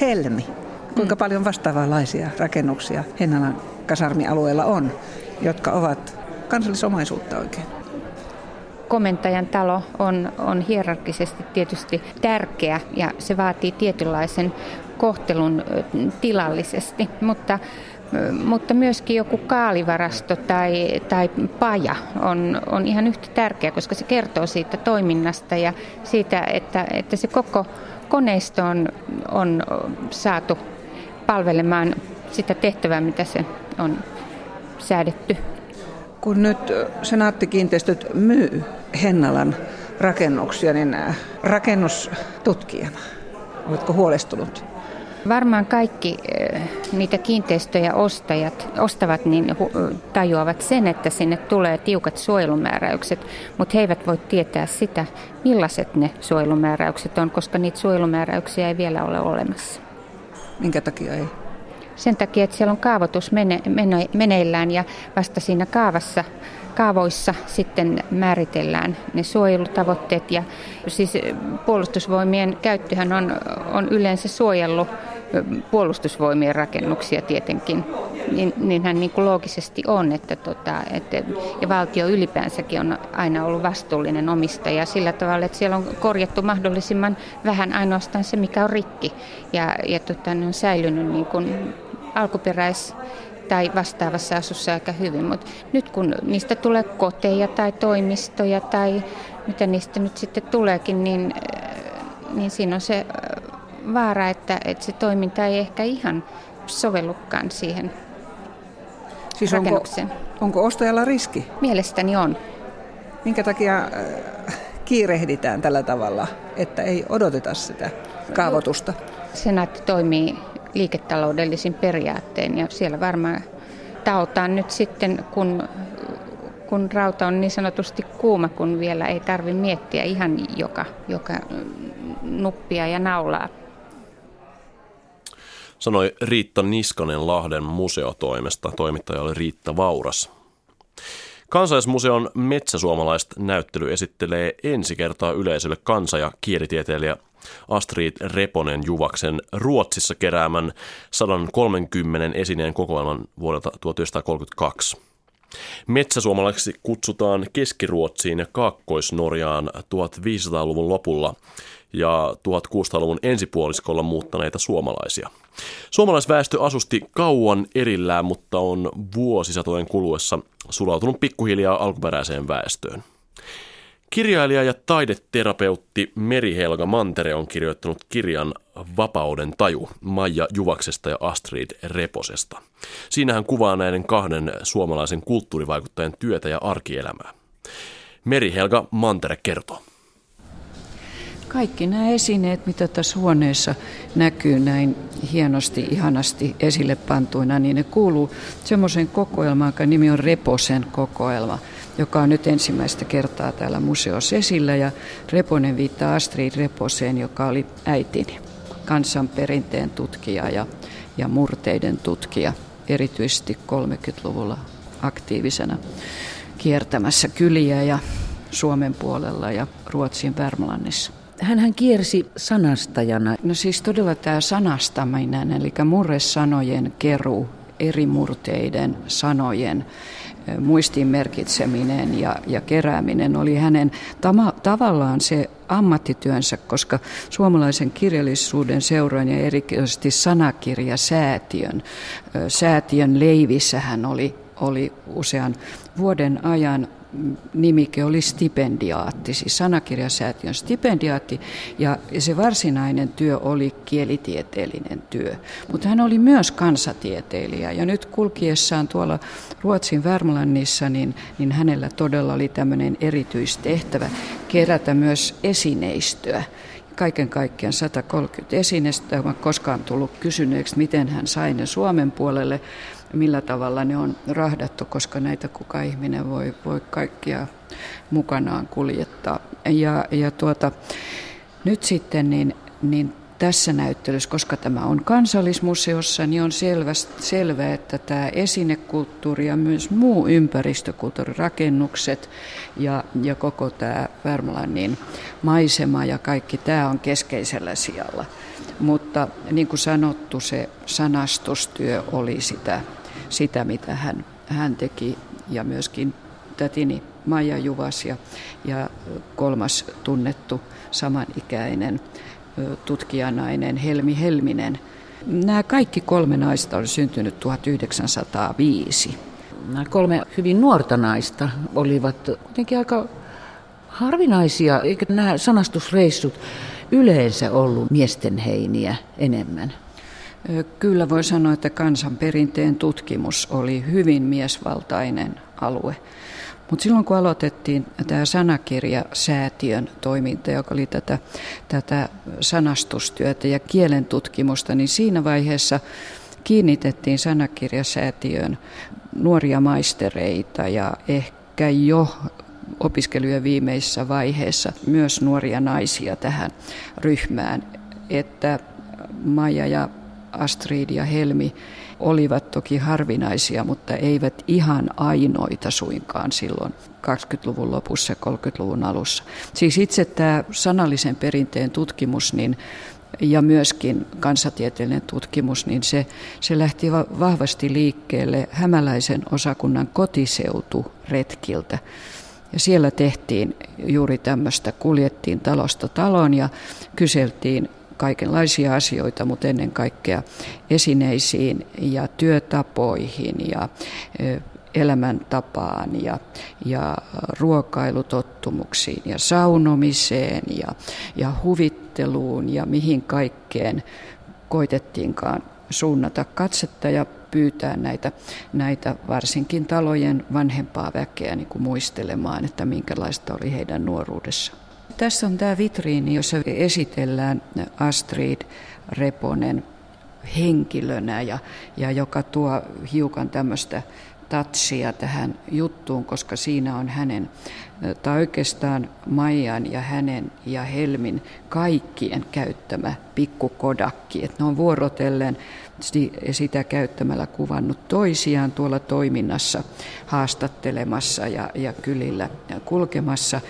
Helmi. Kuinka paljon vastaavanlaisia rakennuksia Hennalan kasarmialueella on, jotka ovat kansallisomaisuutta oikein? komentajan talo on, on hierarkisesti tietysti tärkeä ja se vaatii tietynlaisen kohtelun tilallisesti, mutta mutta myöskin joku kaalivarasto tai, tai paja on, on ihan yhtä tärkeä, koska se kertoo siitä toiminnasta ja siitä, että, että se koko koneisto on, on saatu palvelemaan sitä tehtävää, mitä se on säädetty. Kun nyt senaattikiinteistöt myy Hennalan rakennuksia, niin rakennustutkijana, oletko huolestunut? Varmaan kaikki niitä kiinteistöjä ostajat, ostavat niin tajuavat sen, että sinne tulee tiukat suojelumääräykset, mutta he eivät voi tietää sitä, millaiset ne suojelumääräykset on, koska niitä suojelumääräyksiä ei vielä ole olemassa. Minkä takia ei? Sen takia, että siellä on kaavoitus mene, mene, meneillään ja vasta siinä kaavassa kaavoissa sitten määritellään ne suojelutavoitteet ja siis puolustusvoimien käyttöhän on, on yleensä suojellut puolustusvoimien rakennuksia tietenkin. Niin, niinhän niin kuin loogisesti on, että, tota, että ja valtio ylipäänsäkin on aina ollut vastuullinen omistaja sillä tavalla, että siellä on korjattu mahdollisimman vähän ainoastaan se, mikä on rikki ja, ja tota, ne on säilynyt niin kuin alkuperäis tai vastaavassa asussa aika hyvin, mutta nyt kun niistä tulee koteja tai toimistoja tai mitä niistä nyt sitten tuleekin, niin, niin siinä on se vaara, että, että se toiminta ei ehkä ihan sovellukaan siihen siis rakennukseen. Onko, onko ostajalla riski? Mielestäni on. Minkä takia kiirehditään tällä tavalla, että ei odoteta sitä kaavoitusta? Senaatti toimii liiketaloudellisin periaatteen ja siellä varmaan taotaan nyt sitten, kun, kun rauta on niin sanotusti kuuma, kun vielä ei tarvitse miettiä ihan joka, joka nuppia ja naulaa. Sanoi Riitta Niskanen Lahden museotoimesta. Toimittaja oli Riitta Vauras. Kansallismuseon metsäsuomalaiset näyttely esittelee ensi kertaa yleisölle kansa- ja kielitieteilijä Astrid Reponen Juvaksen Ruotsissa keräämän 130 esineen kokoelman vuodelta 1932. Metsäsuomalaiseksi kutsutaan Keski-Ruotsiin ja Kaakkois-Norjaan 1500-luvun lopulla ja 1600-luvun ensipuoliskolla muuttaneita suomalaisia. Suomalaisväestö asusti kauan erillään, mutta on vuosisatojen kuluessa sulautunut pikkuhiljaa alkuperäiseen väestöön. Kirjailija ja taideterapeutti Meri-Helga Mantere on kirjoittanut kirjan Vapauden taju Maija Juvaksesta ja Astrid Reposesta. Siinä hän kuvaa näiden kahden suomalaisen kulttuurivaikuttajan työtä ja arkielämää. Meri-Helga Mantere kertoo. Kaikki nämä esineet, mitä tässä huoneessa näkyy näin hienosti, ihanasti esille pantuina, niin ne kuuluu semmoisen kokoelmaan, joka nimi on Reposen kokoelma – joka on nyt ensimmäistä kertaa täällä museossa esillä. Ja Reponen viittaa Astrid Reposeen, joka oli äitini, kansanperinteen tutkija ja, ja murteiden tutkija, erityisesti 30-luvulla aktiivisena kiertämässä kyliä ja Suomen puolella ja Ruotsin Värmlannissa. Hän kiersi sanastajana. No siis todella tämä sanastaminen, eli murresanojen keru, eri murteiden sanojen muistin merkitseminen ja, ja kerääminen oli hänen tama, tavallaan se ammattityönsä, koska suomalaisen kirjallisuuden seurojen ja erityisesti sanakirjasäätiön, säätiön leivissä hän oli, oli usean vuoden ajan nimike oli stipendiaatti, siis sanakirjasäätiön stipendiaatti, ja se varsinainen työ oli kielitieteellinen työ. Mutta hän oli myös kansatieteilijä, ja nyt kulkiessaan tuolla Ruotsin Värmlannissa, niin, niin hänellä todella oli tämmöinen erityistehtävä kerätä myös esineistöä kaiken kaikkiaan 130 esinestä. Olen koskaan tullut kysyneeksi, miten hän sai ne Suomen puolelle, millä tavalla ne on rahdattu, koska näitä kuka ihminen voi, voi kaikkia mukanaan kuljettaa. Ja, ja tuota, nyt sitten niin, niin tässä näyttelyssä, koska tämä on kansallismuseossa, niin on selvä, selvä, että tämä esinekulttuuri ja myös muu ympäristökulttuuri, rakennukset ja, ja koko tämä Värmlannin maisema ja kaikki tämä on keskeisellä sijalla. Mutta niin kuin sanottu, se sanastustyö oli sitä, sitä mitä hän, hän teki ja myöskin tätini Maija Juvas ja, ja kolmas tunnettu samanikäinen tutkijanainen Helmi Helminen. Nämä kaikki kolme naista on syntynyt 1905. Nämä kolme hyvin nuorta naista olivat kuitenkin aika harvinaisia, eikö nämä sanastusreissut yleensä ollut miesten heiniä enemmän? Kyllä voi sanoa, että kansanperinteen tutkimus oli hyvin miesvaltainen alue. Mutta silloin kun aloitettiin tämä sanakirjasäätiön toiminta, joka oli tätä, tätä sanastustyötä ja kielen tutkimusta, niin siinä vaiheessa kiinnitettiin sanakirjasäätiön nuoria maistereita ja ehkä jo opiskelujen viimeisessä vaiheessa myös nuoria naisia tähän ryhmään, että Maija ja Astrid ja Helmi olivat toki harvinaisia, mutta eivät ihan ainoita suinkaan silloin 20-luvun lopussa ja 30-luvun alussa. Siis itse tämä sanallisen perinteen tutkimus niin, ja myöskin kansatieteellinen tutkimus, niin se, se lähti vahvasti liikkeelle hämäläisen osakunnan kotiseuturetkiltä. Ja siellä tehtiin juuri tämmöistä, kuljettiin talosta taloon ja kyseltiin kaikenlaisia asioita, mutta ennen kaikkea esineisiin ja työtapoihin ja elämäntapaan ja, ja ruokailutottumuksiin ja saunomiseen ja, ja huvitteluun ja mihin kaikkeen koitettiinkaan suunnata katsetta ja pyytää näitä, näitä varsinkin talojen vanhempaa väkeä niin kuin muistelemaan, että minkälaista oli heidän nuoruudessa. Tässä on tämä vitriini, jossa esitellään Astrid Reponen henkilönä ja, ja joka tuo hiukan tämmöistä tatsia tähän juttuun, koska siinä on hänen, tai oikeastaan Maijan ja hänen ja Helmin kaikkien käyttämä pikkukodakki. Että ne on vuorotellen sitä käyttämällä kuvannut toisiaan tuolla toiminnassa haastattelemassa ja, ja kylillä kulkemassa.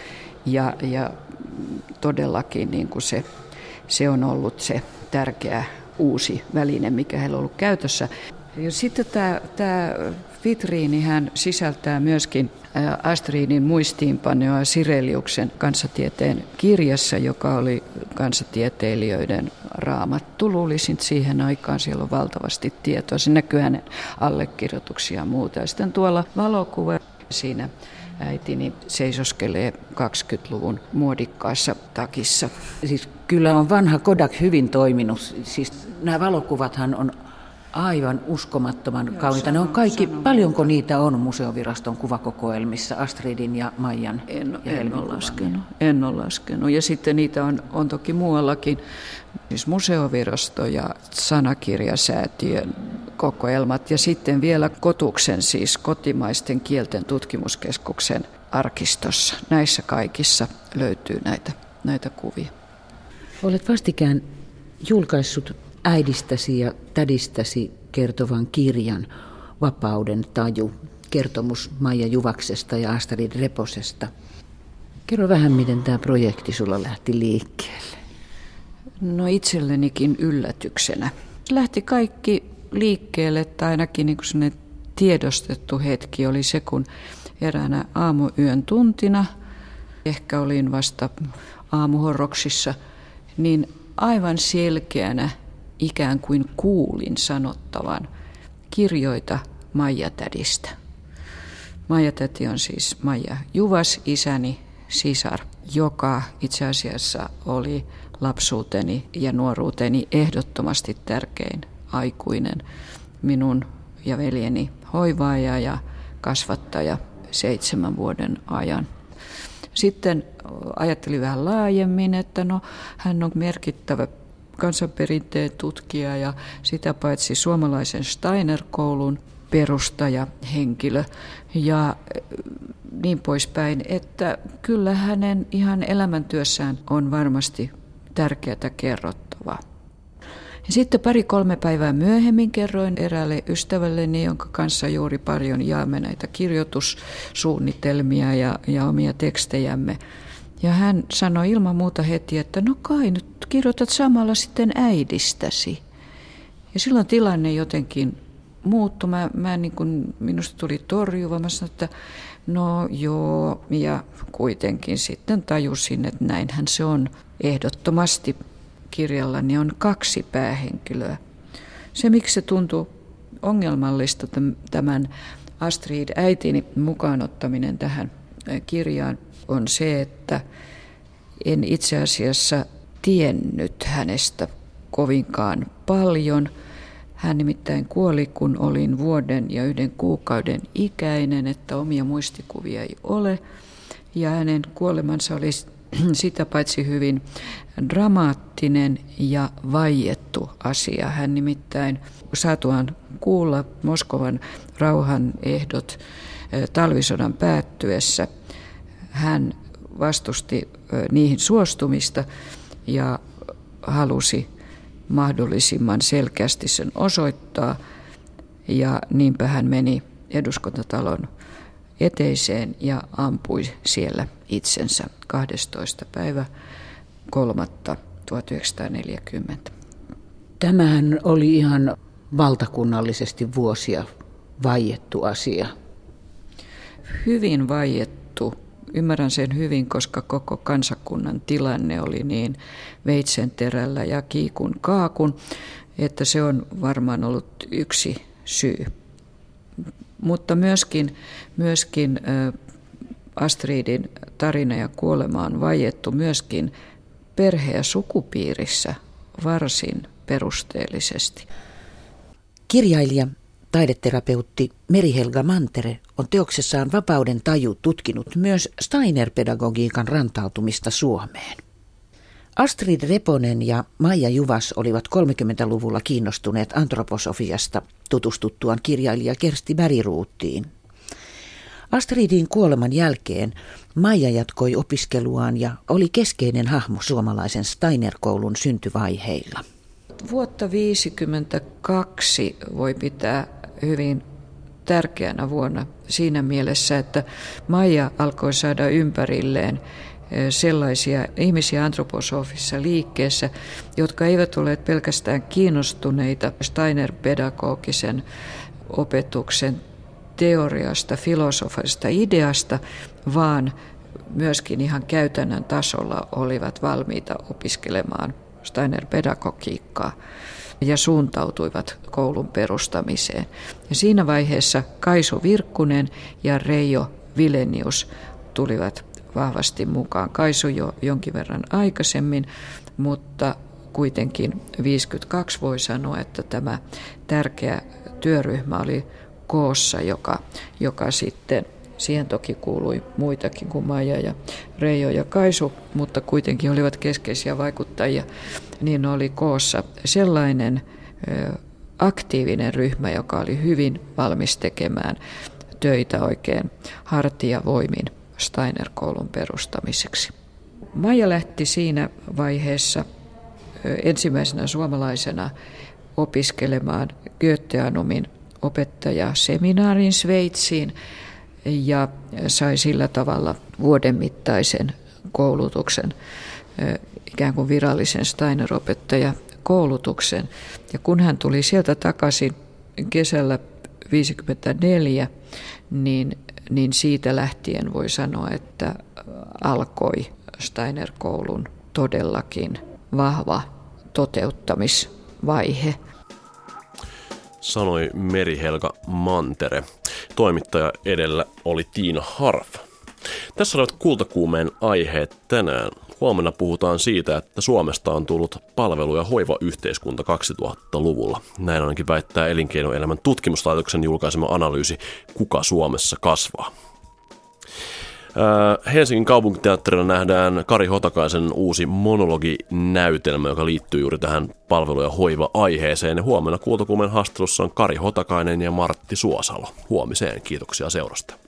Ja, ja todellakin niin kuin se, se on ollut se tärkeä uusi väline, mikä heillä on ollut käytössä. Ja sitten tämä, tämä hän sisältää myöskin Astridin muistiinpanoa Sireliuksen kansatieteen kirjassa, joka oli kansatieteilijöiden raamattu. Luulisin, siihen aikaan siellä on valtavasti tietoa. Se näkyy hänen allekirjoituksia ja muuta. Ja sitten tuolla valokuva siinä äitini seisoskelee 20-luvun muodikkaassa takissa. Siis kyllä on vanha Kodak hyvin toiminut. Siis nämä valokuvathan on aivan uskomattoman kauniita. Ne on kaikki, paljonko niitä on museoviraston kuvakokoelmissa, Astridin ja Maijan en, ja en ole laskenut. En ole laskenut. Ja sitten niitä on, on toki muuallakin, siis museovirasto ja sanakirjasäätiön kokoelmat ja sitten vielä Kotuksen, siis kotimaisten kielten tutkimuskeskuksen arkistossa. Näissä kaikissa löytyy näitä, näitä kuvia. Olet vastikään julkaissut äidistäsi ja tädistäsi kertovan kirjan Vapauden taju, kertomus Maija Juvaksesta ja Astrid Reposesta. Kerro vähän, miten tämä projekti sulla lähti liikkeelle. No itsellenikin yllätyksenä. Lähti kaikki liikkeelle, tai ainakin niin tiedostettu hetki oli se, kun eräänä aamuyön tuntina, ehkä olin vasta aamuhorroksissa, niin aivan selkeänä ikään kuin kuulin sanottavan kirjoita Maija-tädistä. Maija-täti on siis Maija Juvas, isäni sisar, joka itse asiassa oli lapsuuteni ja nuoruuteni ehdottomasti tärkein aikuinen, minun ja veljeni hoivaaja ja kasvattaja seitsemän vuoden ajan. Sitten ajattelin vähän laajemmin, että no hän on merkittävä kansanperinteen tutkija ja sitä paitsi suomalaisen Steiner-koulun perustaja henkilö ja niin poispäin, että kyllä hänen ihan elämäntyössään on varmasti tärkeää kerrottavaa. Ja sitten pari-kolme päivää myöhemmin kerroin eräälle ystävälleni, jonka kanssa juuri paljon jaamme näitä kirjoitussuunnitelmia ja, ja omia tekstejämme. Ja hän sanoi ilman muuta heti, että no kai nyt kirjoitat samalla sitten äidistäsi. Ja silloin tilanne jotenkin muuttui. Mä, mä niin kuin, minusta tuli torjuva. Mä sanoin, että no joo, ja kuitenkin sitten tajusin, että näinhän se on ehdottomasti kirjallani on kaksi päähenkilöä. Se, miksi se tuntuu ongelmallista tämän Astrid äitini mukaanottaminen tähän kirjaan, on se, että en itse asiassa tiennyt hänestä kovinkaan paljon. Hän nimittäin kuoli, kun olin vuoden ja yhden kuukauden ikäinen, että omia muistikuvia ei ole. Ja hänen kuolemansa oli sitä paitsi hyvin dramaattinen ja vaiettu asia. Hän nimittäin saatuaan kuulla Moskovan rauhan ehdot talvisodan päättyessä, hän vastusti niihin suostumista ja halusi mahdollisimman selkeästi sen osoittaa. Ja niinpä hän meni eduskuntatalon eteiseen ja ampui siellä itsensä 12. päivä 3. 1940. Tämähän oli ihan valtakunnallisesti vuosia vaiettu asia. Hyvin vaiettu. Ymmärrän sen hyvin, koska koko kansakunnan tilanne oli niin veitsenterällä ja kiikun kaakun, että se on varmaan ollut yksi syy. Mutta myöskin, myöskin Astridin tarina ja kuolema on vaiettu myöskin perhe- ja sukupiirissä varsin perusteellisesti. Kirjailija, taideterapeutti Meri-Helga Mantere on teoksessaan Vapauden taju tutkinut myös Steiner-pedagogiikan rantautumista Suomeen. Astrid Reponen ja Maija Juvas olivat 30-luvulla kiinnostuneet antroposofiasta tutustuttuaan kirjailija Kersti Bäriruuttiin. Astridin kuoleman jälkeen Maija jatkoi opiskeluaan ja oli keskeinen hahmo suomalaisen Steiner-koulun syntyvaiheilla. Vuotta 1952 voi pitää hyvin tärkeänä vuonna siinä mielessä, että Maija alkoi saada ympärilleen sellaisia ihmisiä antroposofissa liikkeessä, jotka eivät ole pelkästään kiinnostuneita Steiner-pedagogisen opetuksen teoriasta, filosofista ideasta, vaan myöskin ihan käytännön tasolla olivat valmiita opiskelemaan Steiner-pedagogiikkaa ja suuntautuivat koulun perustamiseen. Ja siinä vaiheessa Kaisu Virkkunen ja Reijo Vilenius tulivat vahvasti mukaan. Kaisu jo jonkin verran aikaisemmin, mutta kuitenkin 52 voi sanoa, että tämä tärkeä työryhmä oli koossa, joka, joka sitten Siihen toki kuului muitakin kuin Maija ja Reijo ja Kaisu, mutta kuitenkin olivat keskeisiä vaikuttajia. Niin oli koossa sellainen aktiivinen ryhmä, joka oli hyvin valmis tekemään töitä oikein hartiavoimin Steiner-koulun perustamiseksi. Maija lähti siinä vaiheessa ensimmäisenä suomalaisena opiskelemaan Goetheanumin opettajaseminaarin Sveitsiin ja sai sillä tavalla vuoden mittaisen koulutuksen, ikään kuin virallisen Steiner-opettaja koulutuksen. Ja kun hän tuli sieltä takaisin kesällä 1954, niin, niin siitä lähtien voi sanoa, että alkoi Steiner-koulun todellakin vahva toteuttamisvaihe sanoi Meri-Helga Mantere. Toimittaja edellä oli Tiina Harf. Tässä olivat kultakuumeen aiheet tänään. Huomenna puhutaan siitä, että Suomesta on tullut palvelu- ja hoivayhteiskunta 2000-luvulla. Näin ainakin väittää elinkeinoelämän tutkimuslaitoksen julkaisema analyysi Kuka Suomessa kasvaa. Helsingin kaupunkiteatterilla nähdään Kari Hotakaisen uusi monologinäytelmä, joka liittyy juuri tähän palvelu- ja hoiva-aiheeseen. Huomenna Kuultokuumen haastattelussa on Kari Hotakainen ja Martti Suosalo. Huomiseen. Kiitoksia seurasta.